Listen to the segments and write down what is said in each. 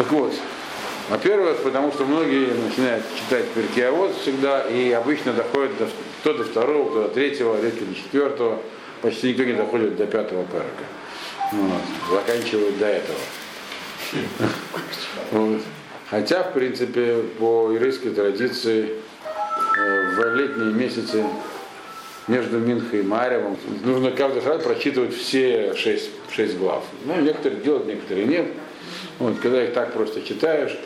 Так вот, во-первых, потому что многие начинают читать Перкиавод всегда и обычно доходят до, то до второго, то до третьего, редко до четвертого. Почти никто не доходит до пятого перка. Вот. Заканчивают до этого. Вот. Хотя, в принципе, по еврейской традиции э, в летние месяцы между Минхой и Маревом нужно каждый раз прочитывать все шесть, шесть глав. Ну, некоторые делают, некоторые нет. Вот, когда их так просто читаешь,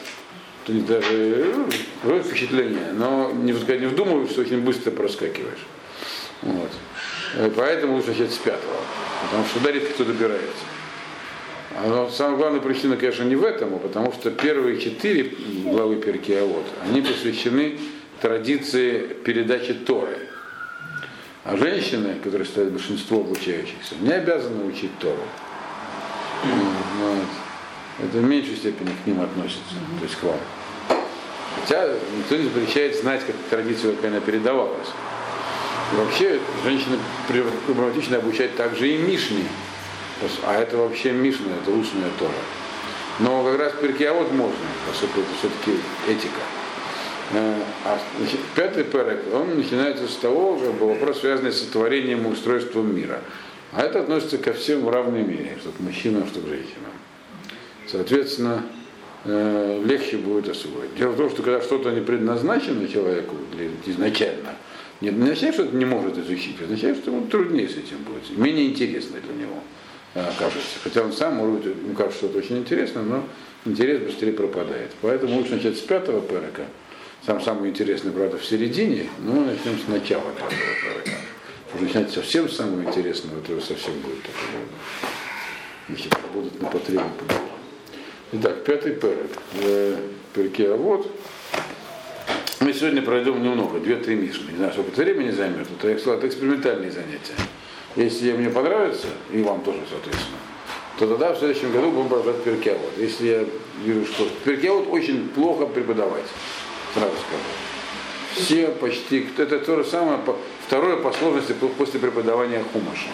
то не даже ну, впечатление, но не, не вдумываешь, что очень быстро проскакиваешь. Вот. И поэтому лучше начать с пятого, потому что редко кто добирается. Но самая главная причина, конечно, не в этом, а потому что первые четыре главы Перкиавод, они посвящены традиции передачи Торы. А женщины, которые стоят большинство обучающихся, не обязаны учить Тору. Вот. Это в меньшей степени к ним относится, то есть к вам. Хотя никто не запрещает знать, как традиция, как она передавалась. И вообще, женщины проблематично обучать также и Мишни. А это вообще Мишна, это устная Тора. Но как раз Перкиавод можно, поскольку это все-таки этика. Э, а значит, пятый перек, он начинается с того, как бы вопрос, связанный с сотворением и устройством мира. А это относится ко всем в равной мере, что к мужчинам, что к женщинам. Соответственно, э, легче будет освоить. Дело в том, что когда что-то не предназначено человеку изначально, не означает, что это не может изучить, означает, что ему труднее с этим будет, менее интересно для него э, кажется. Хотя он сам может, ему кажется, что это очень интересно, но интерес быстрее пропадает. Поэтому лучше начать с пятого перека. Сам самый интересный, правда, в середине, но начнем с начала пятого перека. Начинать совсем самого интересного, это совсем будет. Значит, будут на потребу Итак, пятый перек. Э, перке а вот. Мы сегодня пройдем немного, две-три мишны. Не знаю, сколько это времени займет. Это, я сказал, это экспериментальные занятия. Если мне понравится, и вам тоже, соответственно, то тогда в следующем году будем продолжать перкеавод. Если я вижу, что перкеавод очень плохо преподавать, сразу скажу. Все почти, это то же самое, второе по сложности после преподавания хумаша.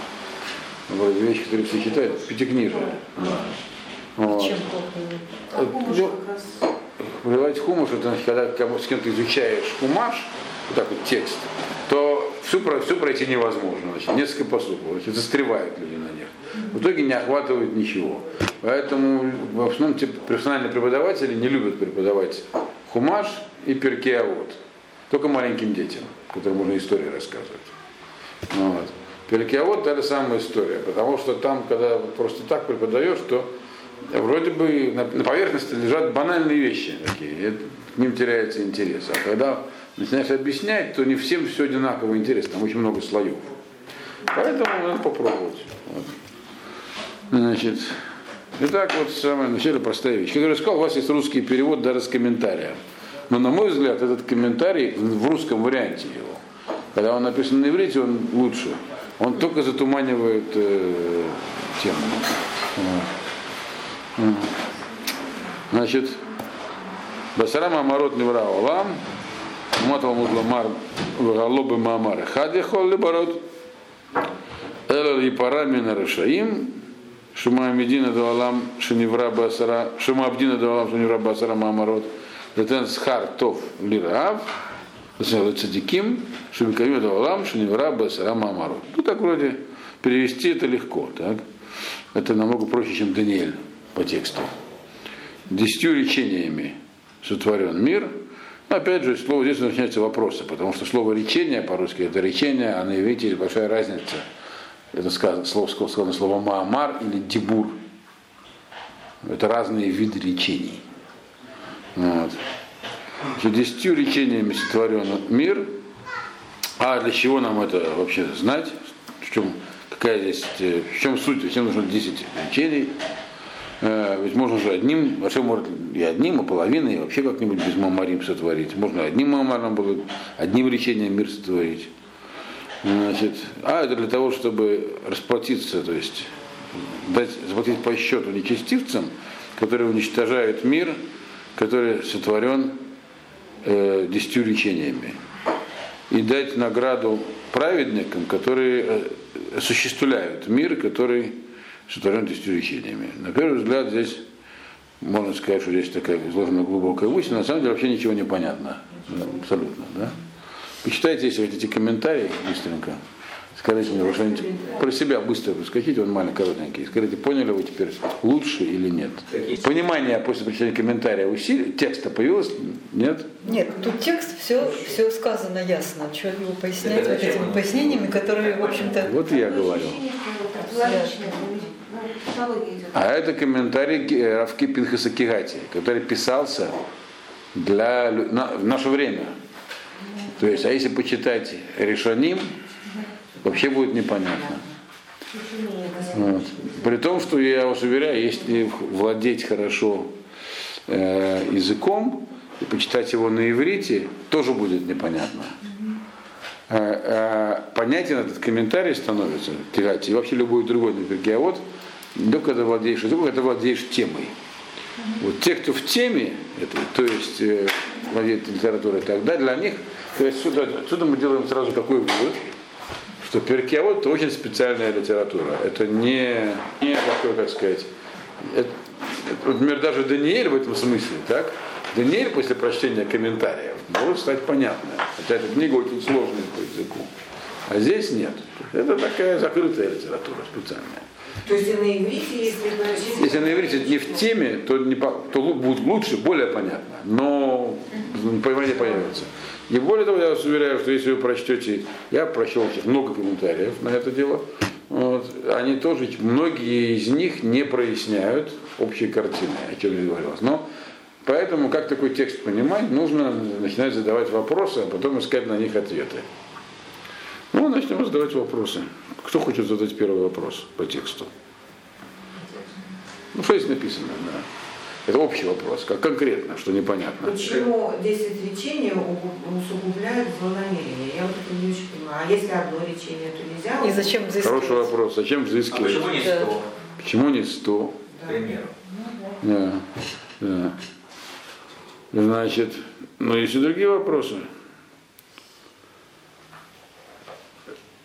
Вроде вещи, которые все читают, пятикнижие. Да. Вот. Чем плохо? Выливать хумаш, это когда с кем-то изучаешь хумаш, вот так вот текст, то всю, всю пройти невозможно. Значит, несколько поступов, значит, застревают люди на них. В итоге не охватывают ничего. Поэтому в основном те профессиональные преподаватели не любят преподавать хумаш и перкеавод. Только маленьким детям, которым можно истории рассказывать. Вот. Перкеавод та же самая история, потому что там, когда просто так преподаешь, то вроде бы на, поверхности лежат банальные вещи такие, и к ним теряется интерес. А когда начинаешь объяснять, то не всем все одинаково интересно, там очень много слоев. Поэтому надо попробовать. Вот. Значит, итак, вот самая начале простая вещь. Как я сказал, у вас есть русский перевод даже с комментарием. Но, на мой взгляд, этот комментарий в русском варианте его, когда он написан на иврите, он лучше. Он только затуманивает э, тему. Вот. Значит, Басарам Амарот Невра Олам, Матал Мудламар Галобы Маамар Хади Холли Барот, Элал Ипара Мина Рашаим, Шума Медина Дуалам Шунивра Басара, Шума Абдина Дуалам Шунивра Басара Маамарот, Летен Схар Тов Лираав, Цадиким, Шумикавим Дуалам Шунивра Басара Маамарот. Ну так вроде перевести это легко, так? Это намного проще, чем Даниэль по тексту. Десятью речениями сотворен мир. Но опять же, слово здесь начинаются вопросы, потому что слово речение по-русски это речение, а на иврите есть большая разница. Это сказано, слово, сказано слово маамар или дебур. Это разные виды речений. Вот. Десятью речениями сотворен мир. А для чего нам это вообще знать? В чем, какая здесь, э, в чем суть, зачем нужно 10 речений? Э, ведь можно же одним, вообще может и одним, и половиной, и вообще как-нибудь без мамарим сотворить. Можно одним мамаром было, одним речением мир сотворить. Значит, а это для того, чтобы расплатиться, то есть дать, заплатить по счету нечестивцам, которые уничтожают мир, который сотворен э, десятью речениями. И дать награду праведникам, которые э, осуществляют мир, который сотворен десятью речениями. На первый взгляд здесь можно сказать, что здесь такая изложена глубокая мысль, на самом деле вообще ничего не понятно. Абсолютно, да? Почитайте, если хотите, комментарий быстренько. Скажите мне что-нибудь про себя быстро скажите, он маленький, коротенький. Скажите, поняли вы теперь лучше или нет? Понимание после прочтения комментария усилий, текста появилось? Нет? Нет, тут текст, все, все сказано ясно. Что его пояснять вот этими пояснениями, которые, в общем-то... Вот я говорю. А это комментарий Равки Пинхаса Кигати, который писался для, на, в наше время. То есть, а если почитать Решаним, вообще будет непонятно. Вот. При том, что я вас уверяю, если владеть хорошо э, языком и почитать его на иврите, тоже будет непонятно. Э, э, понятен этот комментарий становится, и вообще любой другой, например, вот только когда владеешь языком, когда владеешь темой. Вот те, кто в теме этой, то есть э, владеет литературой, тогда для них, то есть отсюда, отсюда мы делаем сразу какой вывод, что перкиавод это очень специальная литература. Это не, не такой, как сказать, это, например, даже Даниэль в этом смысле, так? Даниэль после прочтения комментариев может стать понятным. Хотя эта книга очень сложная по языку. А здесь нет. Это такая закрытая литература специальная. То есть и на иврите, если Если на иврите не в теме, то, не, то будет лучше, более понятно. Но понимание появится. И более того, я вас уверяю, что если вы прочтете, я прочел сейчас много комментариев на это дело, вот, они тоже, многие из них не проясняют общей картины, о чем я говорилось. Но поэтому, как такой текст понимать, нужно начинать задавать вопросы, а потом искать на них ответы. Ну, начнем задавать вопросы. Кто хочет задать первый вопрос по тексту? Ну, что здесь написано, да. Это общий вопрос, как конкретно, что непонятно. Почему 10 речений усугубляют злонамерение? Я вот это не очень понимаю. А если одно речение, то нельзя? И зачем взыскивать? Хороший вопрос. Зачем взыскивать? А почему не 100? Почему не 100? К примеру. Да, да. Значит, ну есть и другие вопросы.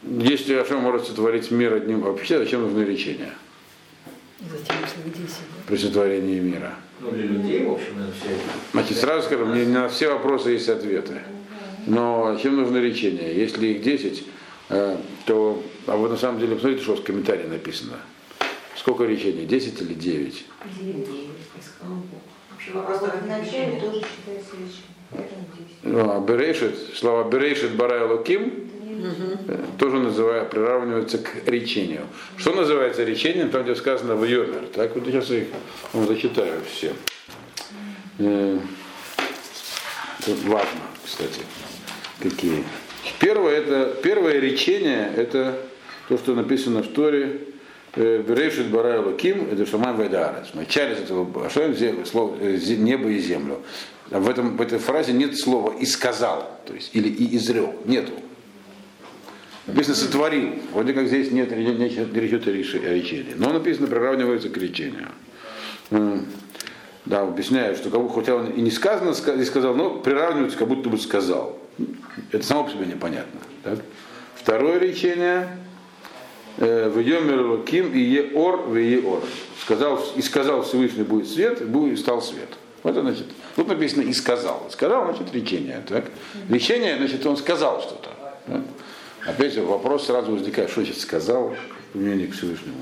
Если Ашем может сотворить мир одним вообще, зачем нужны лечения? Затем, если вы 10, При сотворении мира. Ну, для людей, в общем, это все. Значит, сразу скажу, мне не на все вопросы есть ответы. Но чем нужно лечение? Если их 10, э, то, а вот на самом деле, посмотрите, что в комментарии написано. Сколько речений? 10 или 9? Вообще вопрос такой. Вначале тоже считается лечением, поэтому 10. Ну, а Берешит, слова Берешит Барай Луким э, тоже называют, приравниваются к речению. Что называется речением, там, где сказано в Йомер. Так вот сейчас их вам зачитаю все. Э, важно, кстати, какие. Первое, это, первое речение, это то, что написано в Торе, э, Берешит Барай Луким, это Шамай Вайдарец. Вначале этого Ашем э, небо и землю. А В, этом, в этой фразе нет слова «и сказал», то есть, или «и изрек», нету. Написано «сотворил». Вроде как здесь нет, не, не, не речь о речении. Но написано «приравнивается к речению». Да, объясняю, что как бы, хотя он и не сказано, ска- и сказал, но приравнивается, как будто бы сказал. Это само по себе непонятно. Так? Второе речение э, в Йомер Луким и Еор в Еор. Сказал, и сказал Всевышний будет свет, и будет, стал свет. Вот это значит. Тут написано и сказал. Сказал, значит, речение. Так? Речение, значит, он сказал что-то. так? Опять же, вопрос сразу возникает, что значит сказал применении к Всевышнему.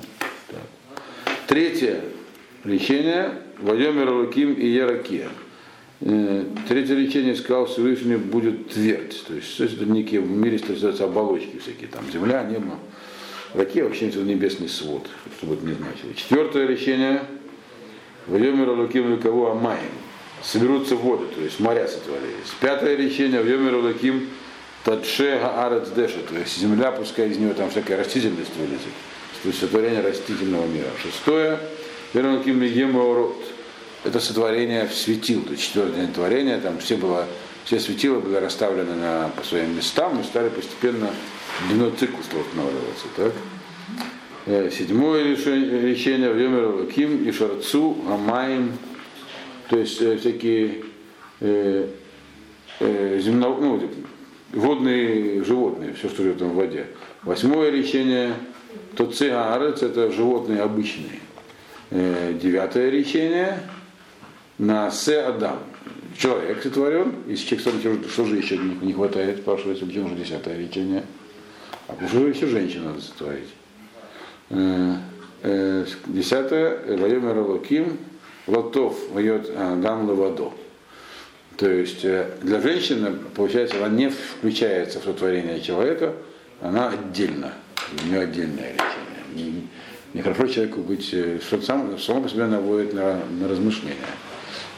Так. Третье речение Вайомер Луким и Еракия. Э, Третье речение сказал Всевышний будет твердь. То есть, то есть это некие в мире называется оболочки всякие, там земля, небо. Ракия вообще это небесный свод, чтобы это не значило. Четвертое речение Вайомер Луким и кого Амаем. Соберутся воды, то есть моря сотворились. Пятое речение Вайомер Луким Тадше Гаарец Деша, то есть земля, пускай из нее там всякая растительность вылезет. То есть сотворение растительного мира. Шестое Вайомер Луким Егеморот. Это сотворение светил, то есть четвертый день творения, там все было, все светила были расставлены на, по своим местам и стали постепенно дневной цикл стал. Так? Э, Седьмое решение, речение Вьомер Луким и Шарцу, Гамаем, то есть э, всякие э, э, земно, ну, водные животные, все, что живет там в воде. Восьмое речение Тоце Аарец, это животные обычные. Э, Девятое речение на Се Адам. Человек сотворен, из человека что же еще не, хватает, спрашивается, где уже десятое речение. А почему еще женщину надо сотворить? Э, э, Десятое, Вайомер Луким, Лотов, Вайот Адам Левадо. То есть э, для женщины, получается, она не включается в сотворение человека, она отдельно, у нее отдельное лечение. Не- Нехорошо человеку быть, э, что-то само, само по себе наводит на, на размышления.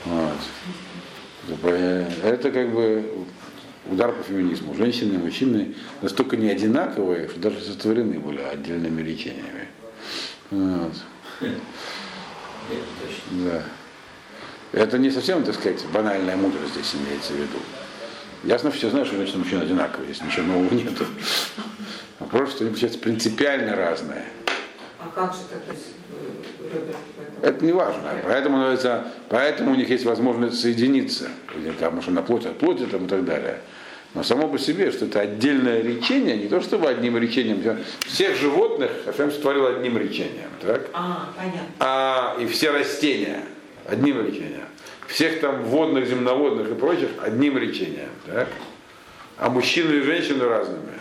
Вот. Это, это как бы удар по феминизму. Женщины и мужчины настолько не одинаковые, что даже сотворены были отдельными лечениями. Вот. Да. Это не совсем, так сказать, банальная мудрость здесь имеется в виду. Ясно, все знают, что женщина и мужчина одинаковые, здесь ничего нового нет. Вопрос, что они получаются принципиально разные. А как же так, то есть, э? Это не важно. Поэтому, называется, поэтому у них есть возможность соединиться. Потому что на плоть от плоти там, и так далее. Но само по себе, что это отдельное речение, не то чтобы одним речением. Всех животных Ашем сотворил одним речением. Так? А, понятно. а, и все растения одним речением. Всех там водных, земноводных и прочих одним речением. Так? А мужчины и женщины разными.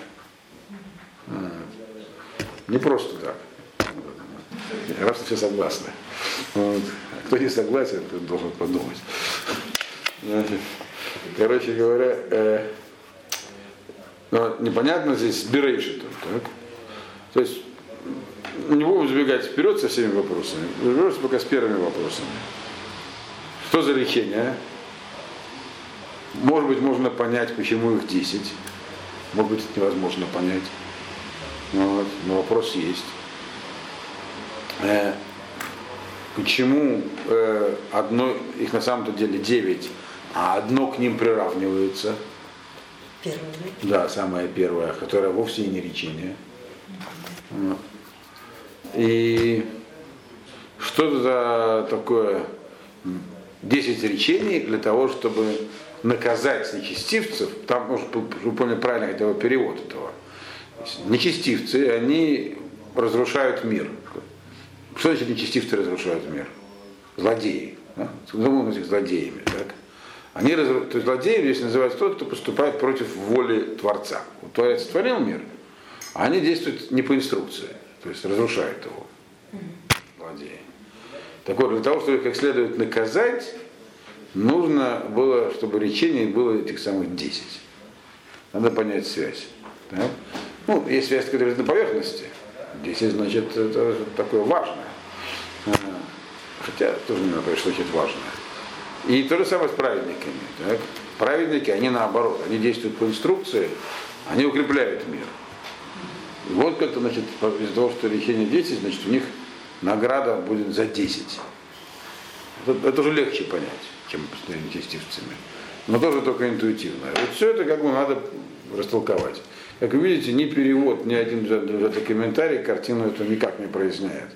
Не просто так. Раз все согласны. Кто не согласен, тот должен подумать. Короче говоря, э, ну, непонятно здесь с Берейшитом, так? То есть не будем забегать вперед со всеми вопросами. Разберемся пока с первыми вопросами. Что за лечение? Может быть, можно понять, почему их 10. Может быть, это невозможно понять. Вот. Но вопрос есть. Э, почему э, одно, их на самом-то деле 9, а одно к ним приравнивается? Первый. Да, самое первое, которое вовсе и не речение. Вот. И что это за такое 10 речений для того, чтобы наказать нечестивцев, там, может, вы поняли правильно хотя бы перевод этого. Нечестивцы, они разрушают мир. Что значит нечестивцы разрушают мир? Злодеи. Да? Назовем их злодеями. Так? Они разру- То есть злодеи здесь называют тот, кто поступает против воли Творца. Вот Творец творил мир, а они действуют не по инструкции, то есть разрушают его. Злодеи. Так вот, для того, чтобы их как следует наказать, нужно было, чтобы речений было этих самых 10. Надо понять связь. так? Ну, есть связь, которая на поверхности. 10, значит, это такое важное. А, Хотя тоже не понять, что значит важное. И то же самое с праведниками. Так? Праведники, они наоборот, они действуют по инструкции, они укрепляют мир. И вот как-то, значит, из-за того, что лечение 10, значит, у них награда будет за 10. Это, это уже легче понять, чем с нечестивцами. Но тоже только интуитивно. Вот все это как бы надо растолковать. Как вы видите, ни перевод, ни один даже комментарий картину это никак не проясняет.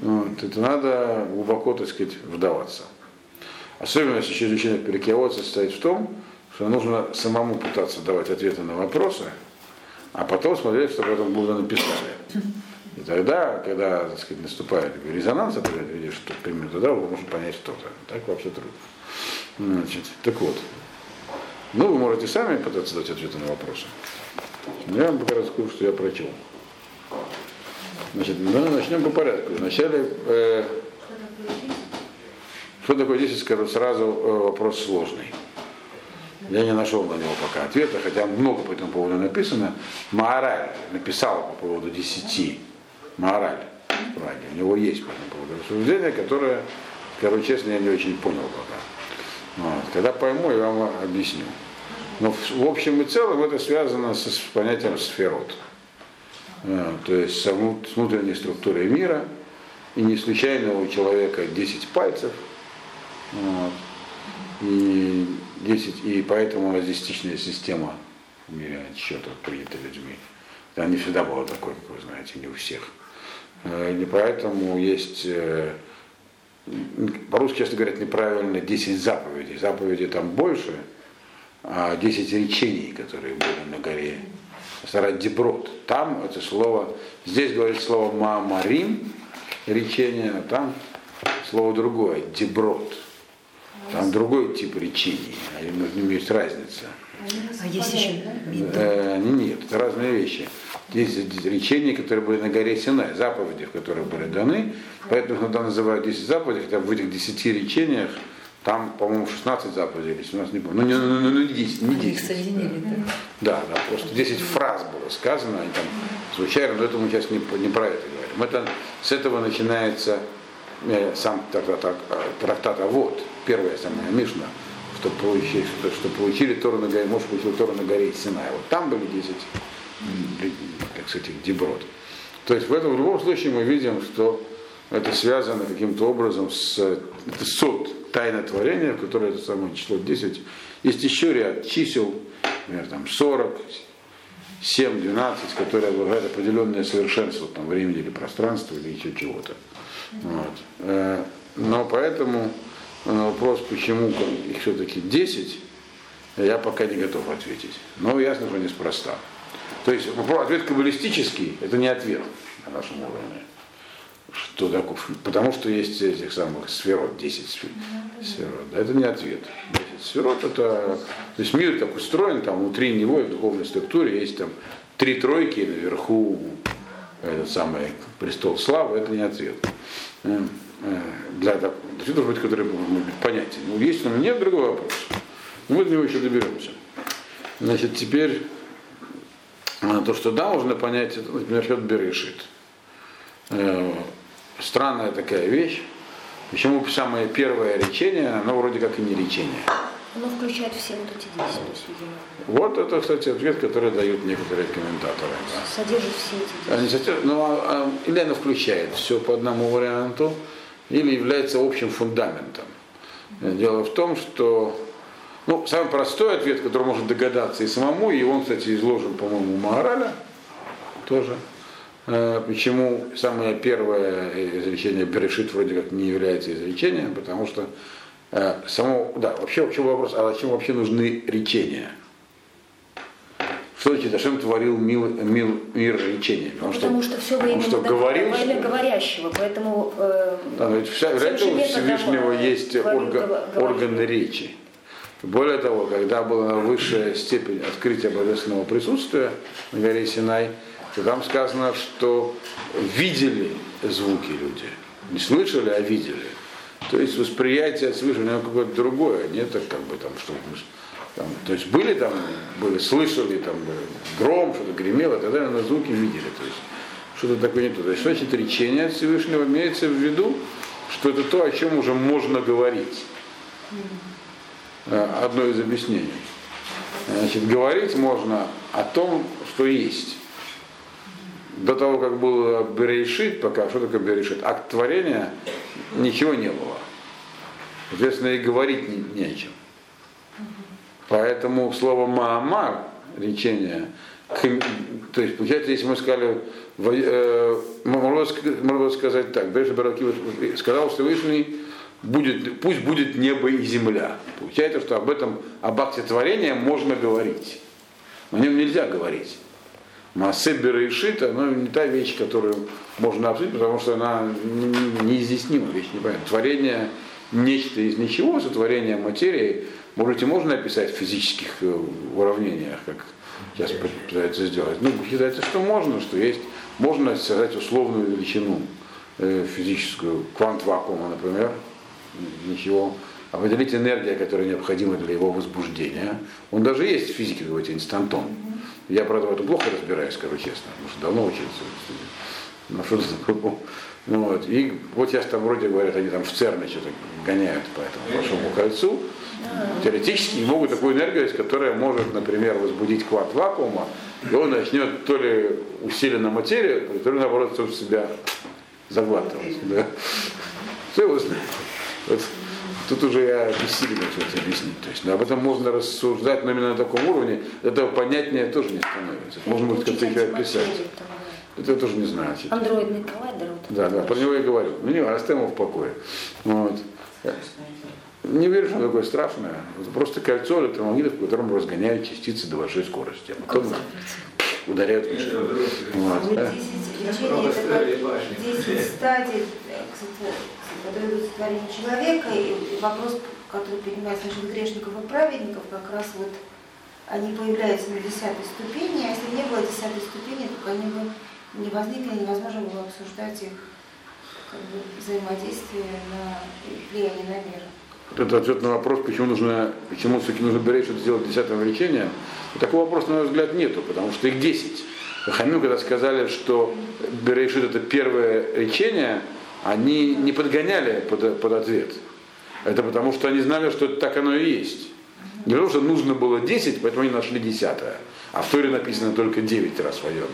Вот, это надо глубоко, так сказать, вдаваться. Особенность еще изучения перекиот состоит в том, что нужно самому пытаться давать ответы на вопросы, а потом смотреть, что потом Будда написали. И тогда, когда так сказать, наступает резонанс, видишь, что примерно тогда можете понять что-то. Так вообще трудно. Значит, так вот. Ну, вы можете сами пытаться дать ответы на вопросы. Я вам пока расскажу, что я прочел. Значит, ну, начнем по порядку. Вначале, э, что такое 10, скажу сразу, э, вопрос сложный. Я не нашел на него пока ответа, хотя много по этому поводу написано. Маораль написал по поводу 10. Маораль. Праге. У него есть по этому поводу рассуждение, которое, скажу честно, я не очень понял пока. Вот. Когда пойму, я вам объясню. Но в, общем и целом это связано с, с понятием сферот. Э, То есть с вну- с внутренней структурой мира. И не случайно у человека 10 пальцев. Вот. И 10, и поэтому десятичная система в мире отсчета принята людьми. Она не всегда была такой, как вы знаете, не у всех. Э, И поэтому есть, э, по-русски часто говорят неправильно, 10 заповедей. Заповедей там больше, а 10 речений, которые были на горе. Сарат Деброд. Там это слово, здесь говорит слово Маамарим, речение, а там слово другое, Деброд. Там другой тип речений, а между ними есть разница. А есть еще медот. Э, нет, это разные вещи. Есть речения, которые были на горе Синай, заповеди, которые были даны, поэтому их иногда называют 10 заповедей, хотя в этих 10 речениях там, по-моему, 16 заповедей или 17, не помню. Ну, не, ну, ну, не 10, не Они их 10. соединили, да? Да, да, просто 10 фраз было сказано, они там звучали, но это мы сейчас не, не про это говорим. Это, с этого начинается э, сам трактат, э, трактат Авод, первая самая Мишна, что получили, что, что получили Тору на горе, может получил Тору на горе Синай. Вот там были 10, как сказать, деброд. То есть в этом в любом случае мы видим, что это связано каким-то образом с это сот тайна творения, в которой это самое число 10. Есть еще ряд чисел, например, там 40, 7, 12, которые обладают определенное совершенство там, времени или пространства или еще чего-то. Вот. Э, Но поэтому на вопрос, почему их все-таки 10, я пока не готов ответить. Но ясно, что неспроста. То есть вопрос- ответ каббалистический, это не ответ на нашем уровне. Что такое? Потому что есть этих самых сферот, 10 сфер- сферот. Да, это не ответ. 10 сферот это. То есть мир так устроен, там внутри него и в духовной структуре есть там три тройки, наверху этот самый престол славы, это не ответ. Э, Для ответ должен быть, который может быть понятен. Ну, есть но нет, другой вопрос. Мы до него еще доберемся. Значит, теперь то, что да, можно понять, например, счет Берешит. Э, Странная такая вещь. Почему самое первое речение, оно вроде как и не речение. Оно включает все вот эти 10, то есть, видимо, Вот это, кстати, ответ, который дают некоторые комментаторы. содержит все эти 10. Они ну, а- а, или оно включает все по одному варианту, или является общим фундаментом. Дело в том, что ну, самый простой ответ, который можно догадаться и самому, и он, кстати, изложен, по-моему, у Магараля тоже. Э, Почему самое первое изречение Берешит вроде как не является изречением, потому что э, само, да, вообще, вообще вопрос, а зачем вообще нужны речения? Что значит, зачем творил мил, мил, мир речения? Потому, Потому что все во потому имя, что говорил, во имя что- говорящего, поэтому э, да, ведь вся, вряд ли у Всевышнего э, есть говорил, орга- говорил. органы речи. Более того, когда была высшая степень открытия божественного присутствия на горе Синай, то там сказано, что видели звуки люди. Не слышали, а видели. То есть восприятие свыше него какое-то другое, не так как бы там что там, то есть были там, были, слышали там гром, что-то гремело, тогда на звуки видели. То есть что-то такое не то. То есть, значит речение от Всевышнего имеется в виду, что это то, о чем уже можно говорить. Э, Одно из объяснений. Значит, говорить можно о том, что есть. До того, как был Берешит, пока, что такое Берешит? Акт творения, ничего не было. Соответственно, и говорить не, не о чем. Поэтому слово Маамар, речение, то есть, получается, если мы сказали, э, можно ск- можно сказать так, Берешит Бараки сказал Всевышний, будет, пусть будет небо и земля. Получается, что об этом, об акте творения можно говорить. О нем нельзя говорить. Массе Берешита, но не та вещь, которую можно обсудить, потому что она не- не- неизъяснима, вещь непонятна. Творение нечто из ничего, сотворение материи, может быть, и можно описать в физических э, уравнениях, как сейчас пытаются сделать. Ну, считается, что можно, что есть, можно создать условную величину э, физическую, квант вакуума, например, ничего. Определить энергия, которая необходима для его возбуждения. Он даже есть в физике, говорите, инстантон. Я, правда, в этом плохо разбираюсь, скажу честно, потому что давно учился. Ну, что такое? Ну, вот. И вот сейчас там вроде говорят, они там в ЦЕРНе что-то гоняют по этому большому кольцу. Теоретически могут такую энергию, которая может, например, возбудить квант вакуума, и он начнет то ли усиленно материю, то ли наоборот сам себя заглатывать. Да. Все его знает. Вот. Тут уже я бессилен что-то объяснить. То есть, ну, об этом можно рассуждать, но именно на таком уровне этого понятнее тоже не становится. Можно будет как-то еще описать. Это я тоже не знаю. Андроидный коллайдер. Вот Да, да, про него я говорю. Ну не, оставим его в покое. Вот. Не верю, что оно такое страшное. Это просто кольцо электромагнитов, в котором разгоняют частицы до большой скорости. А потом ударяют в мишень. Вот, да. 10 речений, это как 10 стадий подается творение человека, и вопрос, который поднимается насчет грешников и праведников, как раз вот они появляются на десятой ступени, а если не было десятой ступени, то они бы не возникли, невозможно было обсуждать их как бы, взаимодействие на влияние на мир. Это ответ на вопрос, почему нужно, почему все-таки нужно беречь, что сделать десятое речение. Такого вопроса, на мой взгляд, нету, потому что их десять. Хамю, когда сказали, что Берешит это первое речение, они не подгоняли под, под ответ. Это потому, что они знали, что так оно и есть. Не потому, что нужно было 10, поэтому они нашли десятое. А в Торе написано только 9 раз Вайомер.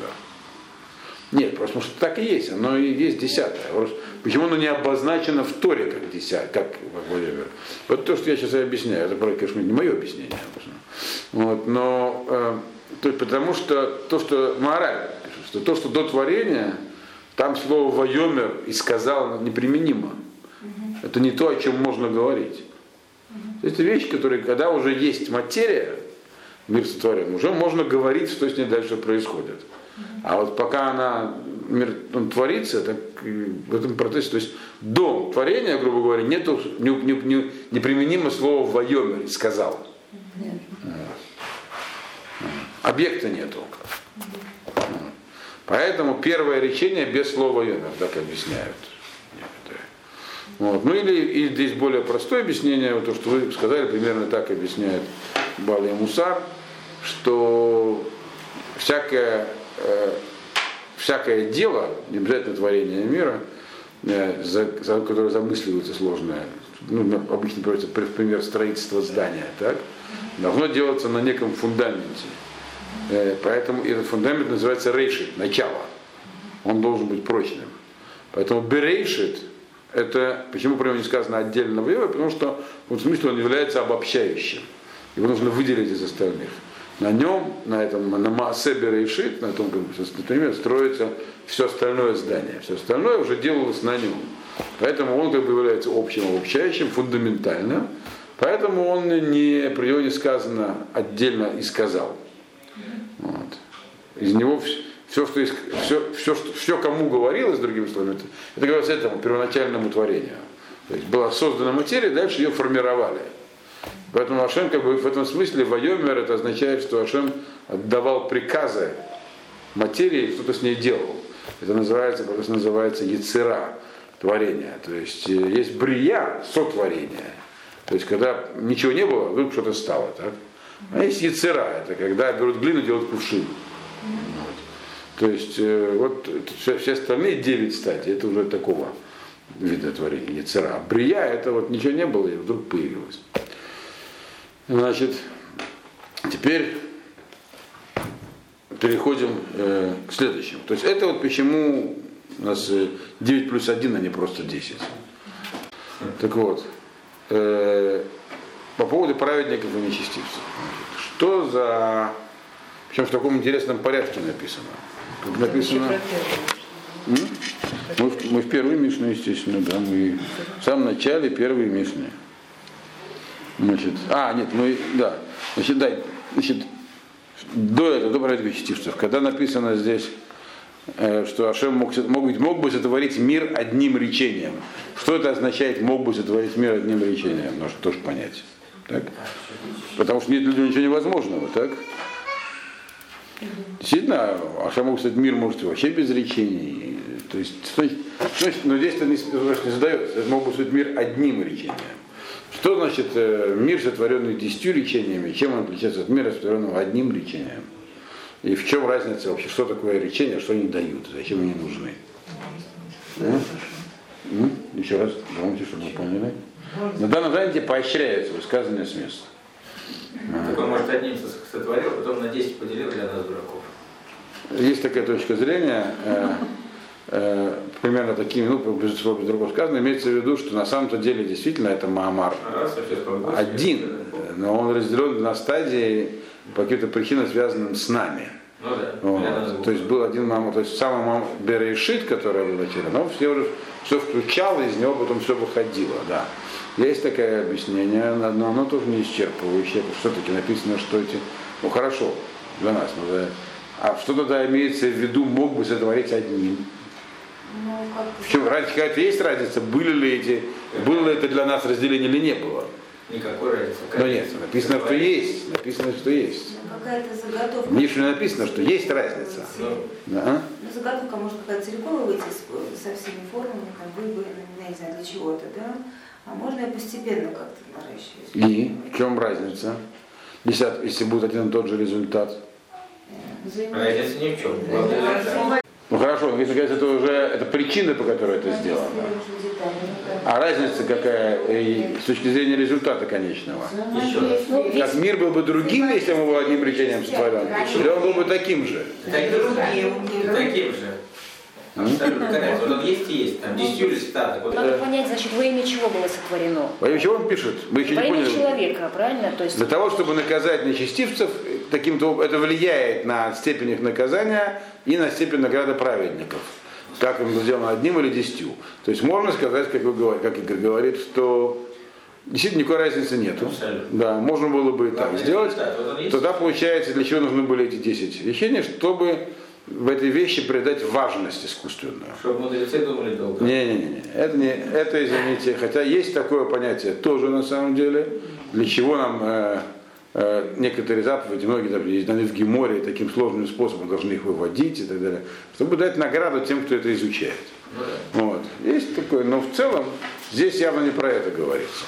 Нет, просто потому что так и есть, оно и есть десятое. Почему оно не обозначено в Торе как десятое, как Вайомер? Вот то, что я сейчас объясняю, это, конечно, не мое объяснение. Вот, но э, то есть, потому что то, что мораль, что то, что до творения, там слово Вайомер и сказал неприменимо. Это не то, о чем можно говорить. Это вещи, которые, когда уже есть материя, мир сотворен, уже можно говорить, что с ней дальше происходит. А вот пока она мир он творится, так в этом процессе, то есть до творения, грубо говоря, нету не, не, не, неприменимо слово «вайомер» сказал. Объекта нету. Поэтому первое речение без слова «йомер», так объясняют. Вот. Ну или и здесь более простое объяснение, вот то, что вы сказали, примерно так объясняет Бали Мусар, что всякое, э, всякое дело, не обязательно творение мира, э, за, за, которое замысливается сложное, ну, обычно приводится пример строительства здания, так, должно делаться на неком фундаменте. Э, поэтому этот фундамент называется рейшит, начало. Он должен быть прочным. Поэтому берейшит это, почему про него не сказано отдельно в потому что в смысле он является обобщающим. Его нужно выделить из остальных. На нем, на этом, на Маасебе и Шит, на том, например, строится все остальное здание. Все остальное уже делалось на нем. Поэтому он как бы является общим, обобщающим, фундаментальным. Поэтому он не, при него не сказано отдельно и сказал. Вот. Из него все, что, все, все, что, все кому говорилось, другими словами, это, это говорится этому первоначальному творению. То есть была создана материя, дальше ее формировали. Поэтому Ашем как бы в этом смысле Вайомер это означает, что Ашем отдавал приказы материи, кто-то с ней делал. Это называется, это называется яцера, творение. То есть э, есть брия, сотворение. То есть когда ничего не было, вдруг что-то стало. Так? А есть яцера, это когда берут глину, делают кувшин. То есть э, вот все, все остальные девять стадий, это уже такого вида творения, яцера. Брия это вот ничего не было и вдруг появилось. Значит, теперь переходим э, к следующему. То есть это вот почему у нас 9 плюс 1, а не просто 10. Так вот, э, по поводу праведников и нечестивцев. Что за... Причем в таком интересном порядке написано. Тут написано... Мы в, мы в первой Мишне, естественно, да, мы в самом начале первой Мишны. Значит, а, нет, мы, да, значит, да, значит, до этого, до праведных чтивцев, когда написано здесь, э, что Ашем мог, мог, быть, мог бы сотворить мир одним речением. Что это означает, мог бы сотворить мир одним речением? Нужно тоже понять. Так? Потому что нет для него ничего невозможного, так? Действительно, Ашем мог сказать, мир может вообще без речений. То есть, значит, но здесь это не, не задается. Это мог бы быть мир одним речением. Что значит э, мир, сотворенный десятью речениями, чем он отличается от мира, сотворенного одним речением? И в чем разница вообще, что такое речение, что они дают, зачем они нужны? Ну, еще раз, помните, чтобы вы поняли. На данном занятии поощряется высказывание с места. Так он, может, одним сотворил, потом на 10 поделил для нас дураков. Есть такая точка зрения, э, э, примерно такими, ну, без слов без другого сказано, имеется в виду, что на самом-то деле действительно это Маамар один, но он разделен на стадии по каким-то причинам, связанным с нами. Ну, да. вот. То есть был один мама, то есть самый мама Берешит, которая была тело, но все уже все включало, из него потом все выходило, да. Есть такое объяснение, но оно тоже не исчерпывающее. Все-таки написано, что эти, ну хорошо, для нас, но да, а что тогда имеется в виду, мог бы сотворить одним? Ну, как В чем разница? Какая-то есть разница, были ли эти, было ли это для нас разделение или не было? Никакой разницы. Но нет, написано, что есть. Написано, что есть. ну, какая-то заготовка. В Мише написано, что есть разница. Ну, Да. Ну, заготовка может какая-то целиковая выйти со всеми формами, там, выборы, я не знаю, для чего-то, да? А можно и постепенно как-то наращивать. И в чем разница? Если, если будет один и тот же результат. Разница ни в чем. Ну хорошо, если говорить, это уже это причина, по которой это сделано. А разница какая и с точки зрения результата конечного? Еще раз. Как мир был бы другим, если он был одним речением сотворен, или он был бы таким же? Таким же. Таким же. Абсолютно конечно. Вот он есть и есть. Там десятью или ста. Так вот, Надо понять, значит, во имя чего было сотворено? Во имя чего он пишет? Мы еще Во не имя поняли. человека, правильно? То есть Для того, чтобы наказать нечестивцев, таким-то это влияет на степень их наказания и на степень награды праведников. Как им сделано одним или десятью. То есть можно сказать, как, вы, говорите- как Игорь говорит, что действительно никакой разницы нету. Да, можно было бы и так сделать. Вот. Тогда получается, для чего нужны были эти 10 речений, чтобы в этой вещи придать важность искусственную. Чтобы мудрецы думали долго. Не-не-не, это не, это извините, хотя есть такое понятие тоже на самом деле, для чего нам э, э, некоторые заповеди, многие заповеди даны в Геморе, таким сложным способом должны их выводить и так далее, чтобы дать награду тем, кто это изучает. Ну да. Вот. Есть такое, но в целом здесь явно не про это говорится.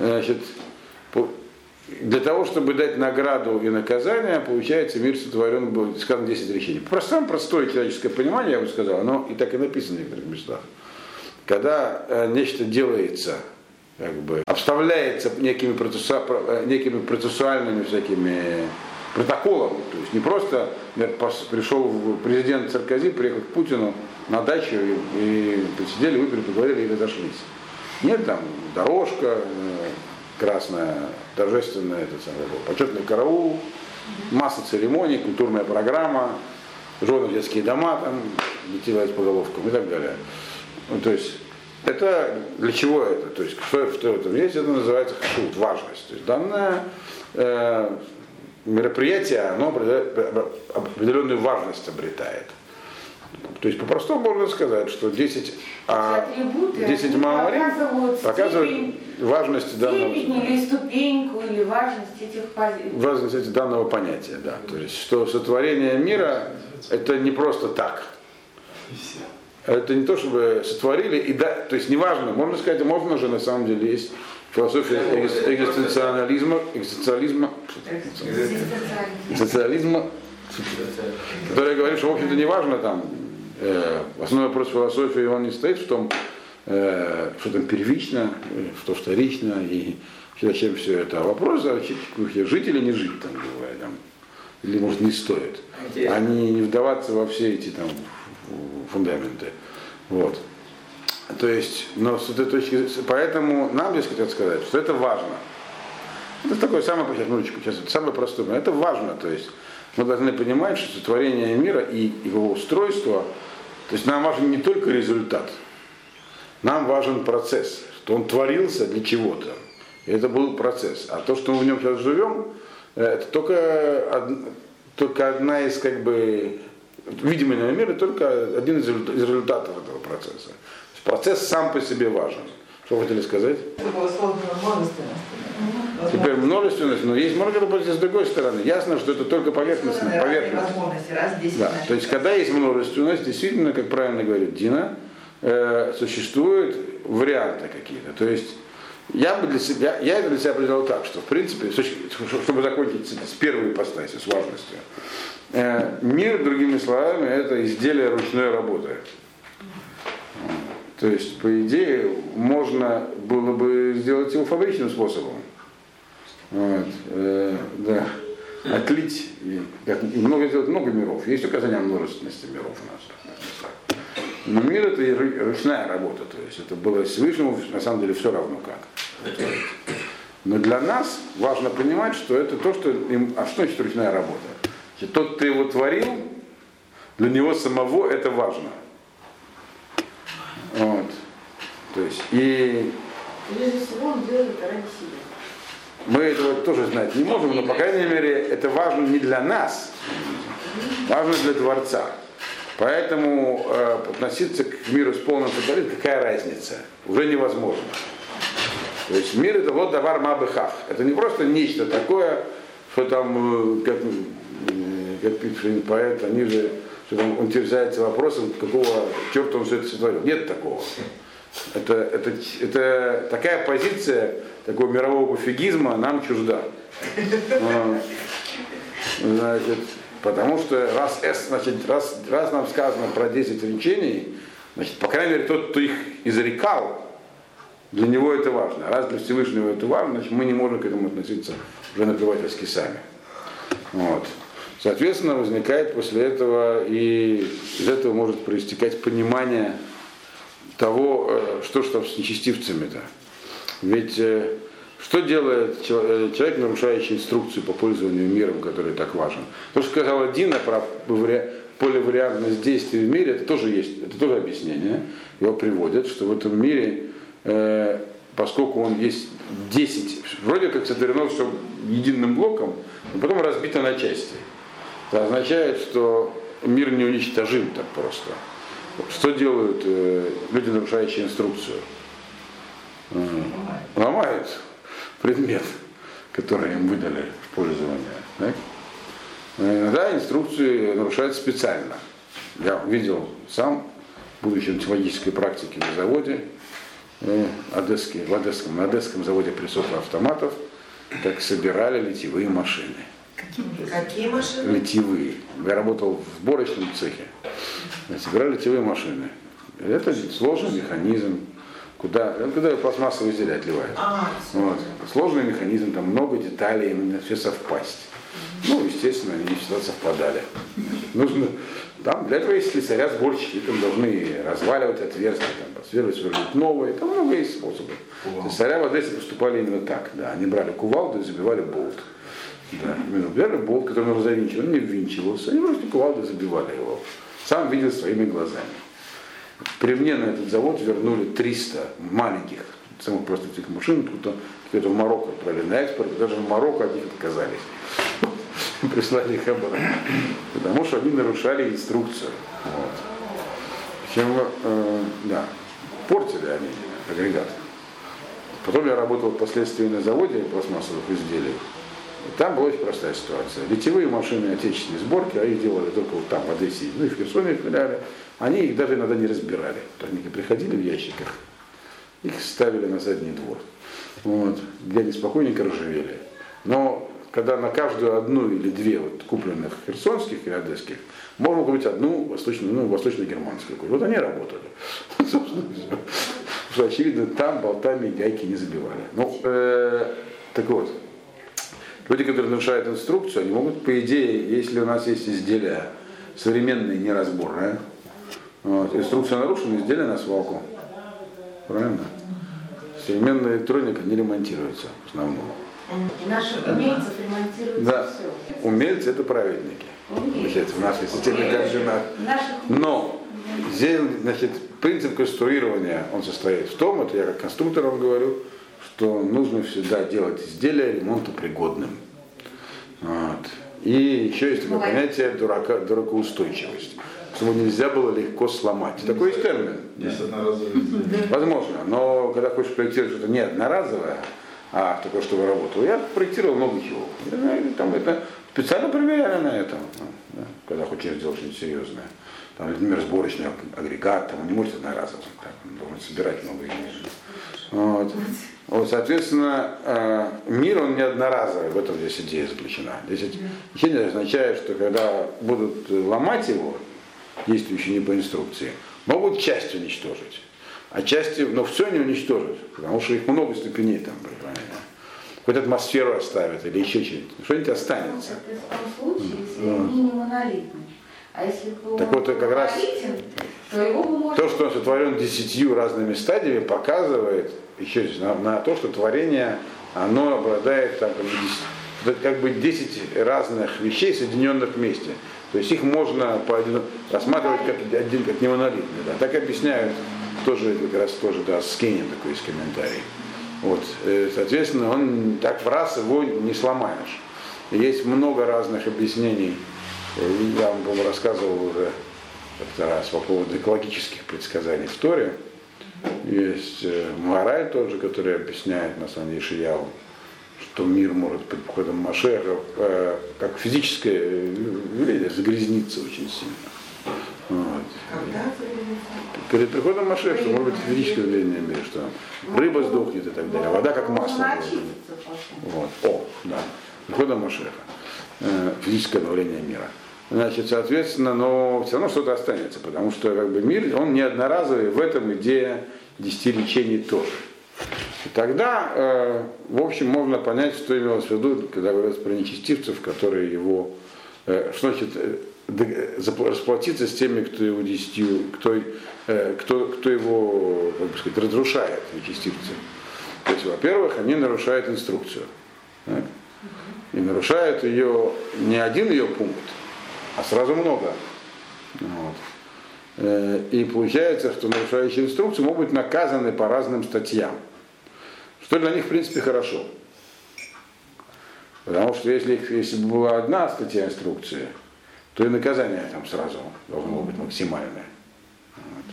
Значит, для того, чтобы дать награду и наказание, получается, мир сотворен был, сказано 10 речений. Просто простое человеческое понимание, я бы сказал, оно и так и написано в некоторых местах. Когда э, нечто делается, как бы, обставляется некими, процесса- про- э, некими процессуальными всякими протоколами, то есть не просто например, пришел президент Саркози, приехал к Путину на дачу и, и посидели, выпили, поговорили и разошлись. Нет, там дорожка э, красная, торжественная, это самое, почетный караул, масса церемоний, культурная программа, жены в детские дома, там, детей по головкам и так далее. Ну, то есть это для чего это? То есть что, что в этом есть? Это называется хашут, важность. То есть данное э, мероприятие, оно определенную важность обретает. То есть по-простому можно сказать, что 10, а, атрибуты 10 они мамарим показывают показывают степень, важность данного, или ступеньку, или важность этих позиций. важность этих- данного понятия. Да. То есть что сотворение мира это не просто так. Это не то, чтобы сотворили, и да, то есть неважно, можно сказать, можно же на самом деле есть философия экзист- экзистенциализма, экзистенциализма, экзистенциализма, которая говорит, что в общем-то не важно там, э, основной вопрос философии, он не стоит в том, э, что там первично, э, что вторично, и зачем все это. А вопрос, а чи- жить или не жить, там, бывает, там, или может не стоит. А не, не вдаваться во все эти там фундаменты. Вот. То есть, но с этой точки зрения- поэтому нам здесь хотят сказать, что это важно. Это такое самое, сейчас, минуточку, сейчас, это самое простое, но это важно, то есть мы должны понимать, что сотворение мира и его устройство, то есть нам важен не только результат, нам важен процесс, что он творился для чего-то. И это был процесс. А то, что мы в нем сейчас живем, э, это только, од- только одна из как бы видимого мира, только один из результа- из результатов этого процесса. Процесс сам по себе важен. Что вы хотели сказать? Это было создано множественность. Теперь множественность, но есть множественность с другой стороны. Ясно, что это только поверхностно, поверхность. возможности, раз в 10 Да, то есть, когда есть множественность, действительно, как правильно говорит Дина, э, существуют варианты какие-то. То есть, я бы для себя, я это для себя определял так, что в принципе, чтобы закончить с первой ипостаси, с важностью, э, мир, другими словами, это изделие ручной работы. То есть, по идее, можно было бы сделать его фабричным способом. Вот, э, да. Отлить. И, как, и много сделать много миров. Есть указание о множественности миров у нас. Но мир это ручная работа. То есть это было Всевышнему на самом деле все равно как. Но для нас важно понимать, что это то, что им. А что значит ручная работа? Значит, тот, кто его творил, для него самого это важно. Вот. То есть, и Прежде всего он делает ради себя. Мы этого тоже знать не можем, но, по крайней мере, это важно не для нас, важно для Творца. Поэтому э, относиться к миру с полным фатализмом, какая разница? Уже невозможно. То есть мир это вот давар мабыхах. Это не просто нечто такое, что там, э, как, э, как пишет поэт, они же, что там он терзается вопросом, какого черта он все это сотворил. Нет такого. Это, это, это такая позиция такого мирового пофигизма нам чужда. А, Значит, потому что раз, S, значит, раз, раз нам сказано про 10 речений, значит, по крайней мере, тот, кто их изрекал, для него это важно. Раз для Всевышнего это важно, значит, мы не можем к этому относиться уже наплевательски сами. Вот. Соответственно, возникает после этого и из этого может проистекать понимание того, э, что ж там с нечестивцами-то. Ведь э, что делает э, человек, нарушающий инструкцию по пользованию миром, который так важен? То, что сказала Дина про вари- поливариантность действий в мире, это тоже есть, это тоже объяснение. Его приводят, что в этом мире, поскольку он есть 10, вроде как сотворено все единым блоком, но потом разбито на части. Это означает, что мир не уничтожим так просто. Что делают э, люди, нарушающие инструкцию? Э, ломают предмет, который им выдали в пользование. Так? Но иногда инструкции нарушают специально. Я видел сам, будучи на технологической практике на заводе, э, одесский, в одесском, на одесском заводе прессов автоматов, как собирали литьевые машины. Какие машины? Литьевые. Я работал в сборочном цехе. Собирали литьевые машины. Это сложный механизм, куда, куда пластмассовые изделия отливают. А, Вот. Сложный механизм, там много деталей, им все совпасть. Ну, естественно, они не всегда совпадали. Нужно, там для этого есть слесаря, сборщики, там должны разваливать отверстия, там, сверлить, сверлить новые, там много есть способов. Слесаря в Одессе поступали именно так, да, они брали кувалду и забивали болт. Да, именно взяли болт, который нужно завинчивать, он не ввинчивался, они просто кувалдой забивали его. Сам видел своими глазами. При мне на этот завод вернули 300 маленьких, самых простых этих машин, откуда какие-то в Марокко отправили на экспорт, даже в Марокко от них отказались. Прислали их обратно. Потому что они нарушали инструкцию. Вот. Причем, э, да, портили они агрегат. Потом я работал впоследствии на заводе пластмассовых изделий. Там была очень простая ситуация. Литьевые машины отечественной сборки, а их делали только вот там, в Одессе, ну и в Херсоне их пиляли, они их даже иногда не разбирали. То они приходили в ящиках, их ставили на задний двор, вот, где они спокойненько ржавели. Но когда на каждую одну или две вот, купленных херсонских и одесских, можно купить одну восточную, ну, восточно-германскую. Вот они работали. Собственно, очевидно, там болтами гайки не забивали. Ну, э, так вот, люди, которые нарушают инструкцию, они могут, по идее, если у нас есть изделия современные, неразборные, вот, инструкция нарушена, изделие на свалку. Правильно? Современная электроника не ремонтируется в основном. Наши умельцев ремонтируется Да. все. Умельцы это праведники. Значит, в нашей системе. Наших Но здесь, значит, принцип конструирования, он состоит в том, это я как конструктор вам говорю, что нужно всегда делать изделие ремонтопригодным. Вот. И еще есть такое понятие дурака, дуракоустойчивость. Чтобы нельзя было легко сломать. Такой есть термин. Есть изделия. Возможно, но когда хочешь проектировать что-то не одноразовое, а такое, чтобы работало, я проектировал много чего. Знаю, Там это специально проверяли на этом, да, когда хочешь сделать что-нибудь серьезное. Там, например, сборочный агрегат, там, он не может одноразово, так, он должен собирать много вещей. Вот. Вот, соответственно, э, мир он не одноразовый, в этом здесь идея заключена. Здесь не означает, что когда будут ломать его, действующие не по инструкции, могут часть уничтожить. А части, но все не уничтожат, потому что их много ступеней там, понимаете. Хоть атмосферу оставят или еще что-нибудь. Что-нибудь останется. Это в том случае, если они не монолитны. А если Так вот, как раз. То, что он сотворен десятью разными стадиями, показывает еще раз, на, на то, что творение, оно обладает там, как, бы, как бы 10 разных вещей, соединенных вместе. То есть их можно по рассматривать как один, как не монолитный. Да. Так объясняют тоже, как раз тоже, да, Скинин такой есть комментарий. Вот, э, соответственно, он так в раз его не сломаешь. Есть много разных объяснений. Э, Я вам по-моему, рассказывал уже как-то раз по поводу экологических предсказаний в Торе. Есть э, Мораль тот же, который объясняет на самом деле Шияу, что мир может при приходом Машеха, э, как физическое явление, загрязниться очень сильно. Вот. Когда? Перед приходом Машеха, может быть, физическое явление мира, что рыба сдохнет и так далее, вода как масло. Очистится потом. Вот. О, да. Приходом Машеха. Э, Физическое обновление мира. Значит, соответственно, но все равно что-то останется, потому что как бы, мир, он не одноразовый, в этом идея десяти лечений тоже. И тогда, э, в общем, можно понять, что имелось в виду, когда говорят про нечестивцев, которые его, э, что значит, э, расплатиться с теми, кто его десятью, кто, э, кто, кто его, как бы сказать, разрушает, нечестивцы. То есть, во-первых, они нарушают инструкцию. так? И нарушают ее не один ее пункт, а сразу много. Вот. Э, И получается, что нарушающие инструкцию могут быть наказаны по разным статьям. Что для них, в принципе, хорошо. Потому что если, если бы была одна статья инструкции, то и наказание там сразу должно быть максимальное. Вот.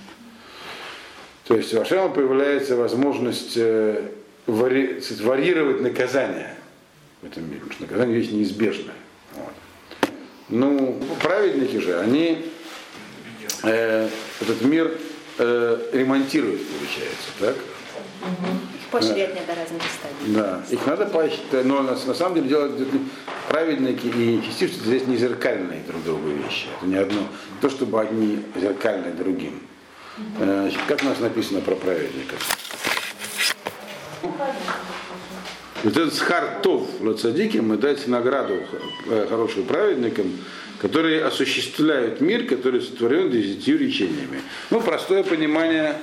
То есть у Ашема появляется возможность э, вари- варьировать наказание в этом мире, потому что наказание вещь неизбежная. Ну, праведники же, они э, этот мир э, ремонтируют, получается, так? Их поощрять надо разных стадий. Да, их надо поощрять, но на, на самом деле не- праведники и нечестивцы здесь не зеркальные друг другу вещи. Это не одно, не то чтобы одни зеркальные другим. Э, Значит, как у нас написано про праведников? Вот этот схартов лацадики мы дать награду э, хорошим праведникам, которые осуществляют мир, который сотворен десятью речениями. Ну, простое понимание,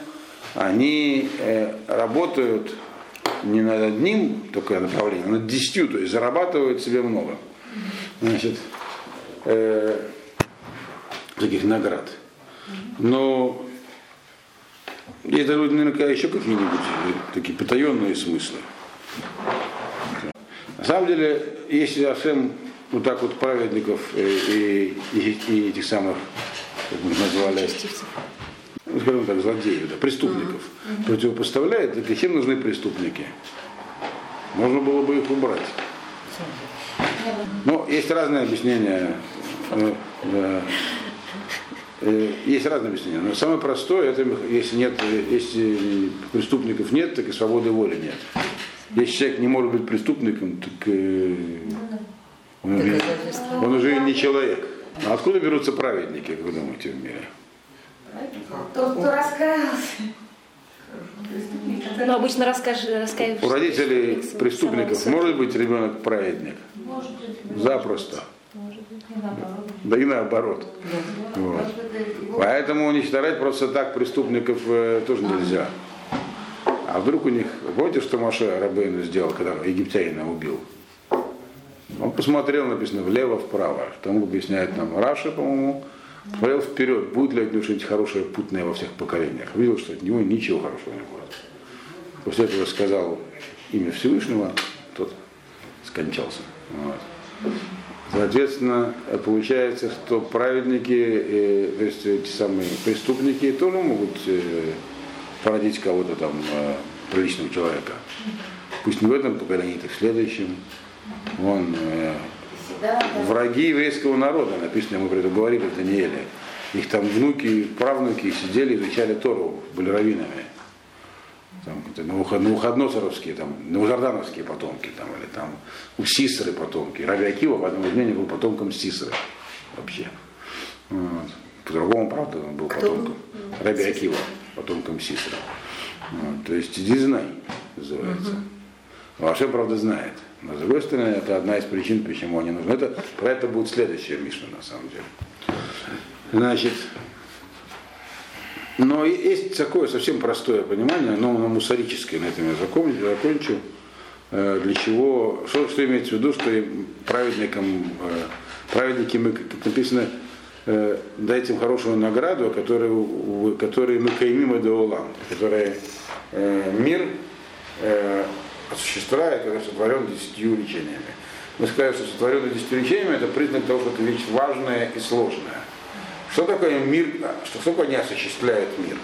они э, работают не над одним только направлением, а над десятью, то есть зарабатывают себе много. Значит, э, таких наград. Но даже наверняка еще какие-нибудь э, такие потаенные смыслы. На самом деле, если Ашем вот так вот праведников э, и, и, и этих самых, как мы их назвали, ну, скажем так, злодеев, да, преступников, противопоставляет, так зачем нужны преступники? Можно было бы их убрать. Но есть разные объяснения. э, да. Э, Есть разные объяснения. Но самое простое, это если нет, если преступников нет, так и свободы воли нет. Если человек не может быть преступником, так э, он, уже, он уже не человек. А откуда берутся праведники, как вы думаете, в мире? Тот, кто раскаялся. Но обычно расскажешь, раскаиваешься. У родителей преступников может быть ребенок праведник? Может быть, Запросто. может быть, и наоборот. Да и наоборот. Вот. Поэтому уничтожать просто так преступников э, тоже нельзя. А вдруг у них, помните, что Маша Рабейну сделал, когда египтянина убил? Он посмотрел, написано, влево, вправо. Там объясняет нам Раша, по-моему, посмотрел вперед, будет ли от него что-нибудь хорошее, путное во всех поколениях. Видел, что от него ничего хорошего не будет. После этого сказал имя Всевышнего, тот скончался. Вот. Соответственно, получается, что праведники, э, то есть эти самые преступники тоже могут э, породить кого-то там, э, приличного человека. Пусть не в этом поколении, так в следующем. Вон, э, враги еврейского народа, написано, мы про это говорили в Данииле. Их там внуки, правнуки сидели, изучали Тору, были раввинами. Там, Навуходоносоровские, там, Навузардановские потомки, там, или там у Сисры потомки. Раби Акива в одном измене был потомком Сисры вообще. Вот. По-другому, правда, он был потомком. Раби Акива, потомком Сисры. Вот. То есть иди знай, называется. Ваше, правда, знает. Но с другой стороны, это одна из причин, почему они нужны. Это, про это будет следующая Мишна, на самом деле. Значит, но есть такое совсем простое понимание, но оно мусорическое, на этом я закончу, закончу. Э, Для чего, что, что имеется в виду, что праведникам, э, праведники, мы, как написано, э, дайте им хорошую награду, которую, которую мы каймим Эдеолам, которая э, мир э, осуществляет, который сотворен десятью речениями. Мы сказали, что сотворенный десятью речениями это признак того, что это вещь важная и сложная Что такое мир, что, что такое не осуществляет мир?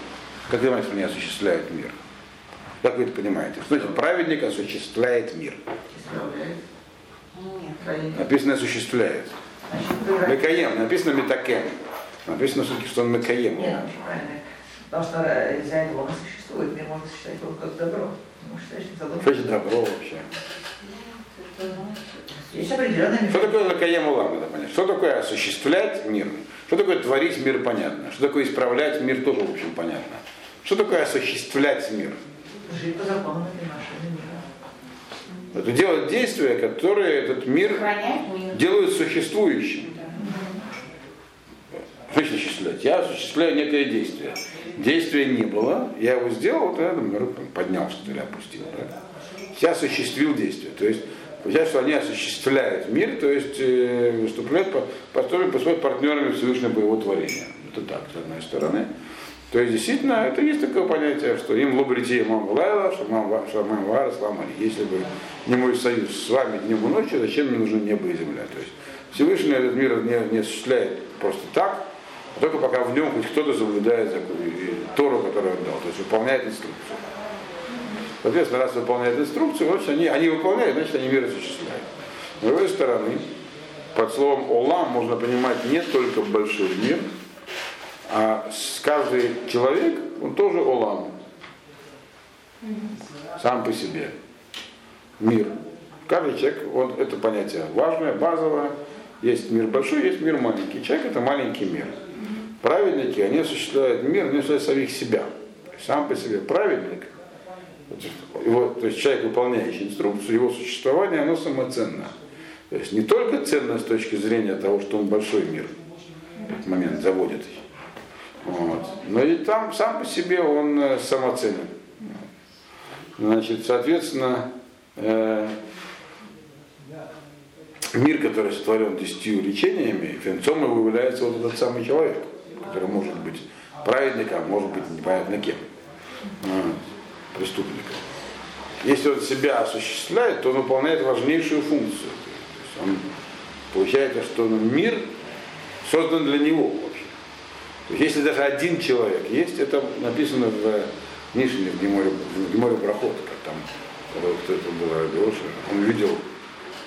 Как вы понимаете, что не осуществляет мир? Как вы это понимаете? Что значит праведник осуществляет мир? Написано осуществляет. Мекаем, написано метакен. Написано все-таки, что он мекаем. Нет, правильно. Потому что из-за этого он существует. Мир можно считать его как добро. Ну, что значит добро вообще? Есть определенные Что такое лакаем улам, надо понять? Что такое осуществлять мир? Что такое творить мир, понятно. Что такое исправлять мир, тоже, в общем, понятно. Что такое осуществлять мир? жить по машины мира. Это делать действия, которые этот мир делают существующим. Что осуществлять? Я осуществляю некое действие. Действия не было, я его сделал, вот я там, руку поднял, что ли, опустил. Да? Я осуществил действие. То есть, получается, что они осуществляют мир, то есть э, выступают, по, поступают, поступают партнерами Всевышнего его творения. Это так, с одной стороны. То есть, действительно, это есть такое понятие, что им лобрите мам лайла, что мам вара сломали. Если бы не мой союз с вами днем и ночью, зачем мне нужны небо и земля? То есть Всевышний этот мир не, не осуществляет просто так, а только пока в нем хоть кто-то соблюдает закон, Тору, которую он дал, то есть выполняет инструкцию. Соответственно, раз выполняет инструкцию, значит, они, они выполняют, значит, они мир осуществляют. С другой стороны, под словом «олам» можно понимать не только большой мир, а каждый человек, он тоже «олам». Сам по себе. Мир. Каждый человек, вот это понятие важное, базовое. Есть мир большой, есть мир маленький. Человек это маленький мир. Праведники, они осуществляют мир, они осуществляют самих себя. Сам по себе праведник, его, то есть человек, выполняющий инструкцию, его существование, оно самоценно. То есть не только ценно с точки зрения того, что он большой мир в этот момент заводит, вот, но и там сам по себе он э, самоценен. Значит, соответственно, э, мир, который сотворен десятью речениями, венцом его является вот этот самый человек, который может быть праведником, может быть непонятно кем, преступником. Если он себя осуществляет, то он выполняет важнейшую функцию. Он, получается, что мир создан для него если даже один человек есть, это написано в Мишне, в Геморе, в Геморе Брахот, как там, кто это был, Рабиоша, он видел,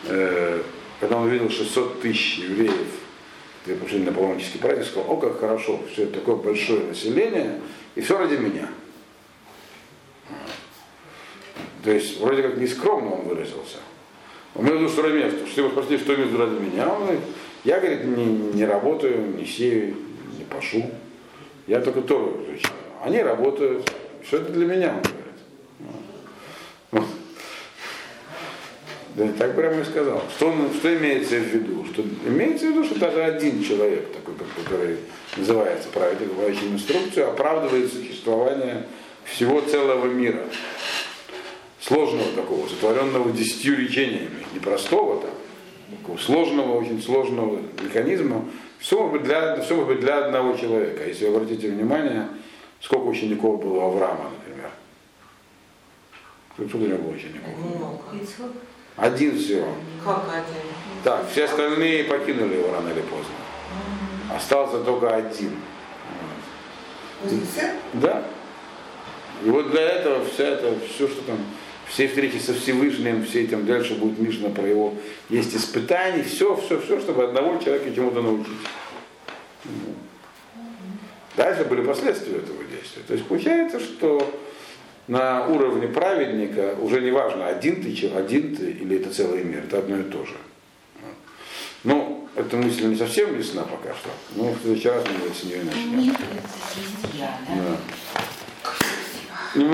э, когда он видел 600 тысяч евреев, которые пришли на паломнический праздник, сказал, о, как хорошо, все это такое большое население, и все ради меня. То есть, вроде как нескромно он выразился. Он имел в виду, что место. Что его спросили, что имеет ради меня. Он говорит, я, говорит, не, не работаю, не сею, не пашу. Я только Тору изучаю. Они работают. Что это для меня, он говорит. Вот. Да, так прямо и сказал. Что, что имеется в виду? Что, имеется в виду, что даже один человек, такой, который называется праведник, выполняющий инструкцию, оправдывает существование всего целого мира сложного такого, сотворенного десятью речениями, непростого там, такого сложного, очень сложного механизма, все может быть для, все может быть для одного человека. Если вы обратите внимание, сколько учеников было у Авраама, например. Сколько у него было учеников? Один всего. Как один? Так, все остальные покинули его рано или поздно. Остался только один. Да. И вот для этого вся это, все, что там, все встречи со Всевышним, все этим дальше будет Мишна про его, есть испытания, все, все, все, чтобы одного человека чему-то научить. Дальше были последствия этого действия. То есть получается, что на уровне праведника уже не важно, один ты, один ты или это целый мир, это одно и то же. Ну, эта мысль не совсем ясна пока что, но в следующий раз мы с нее начнем. Да.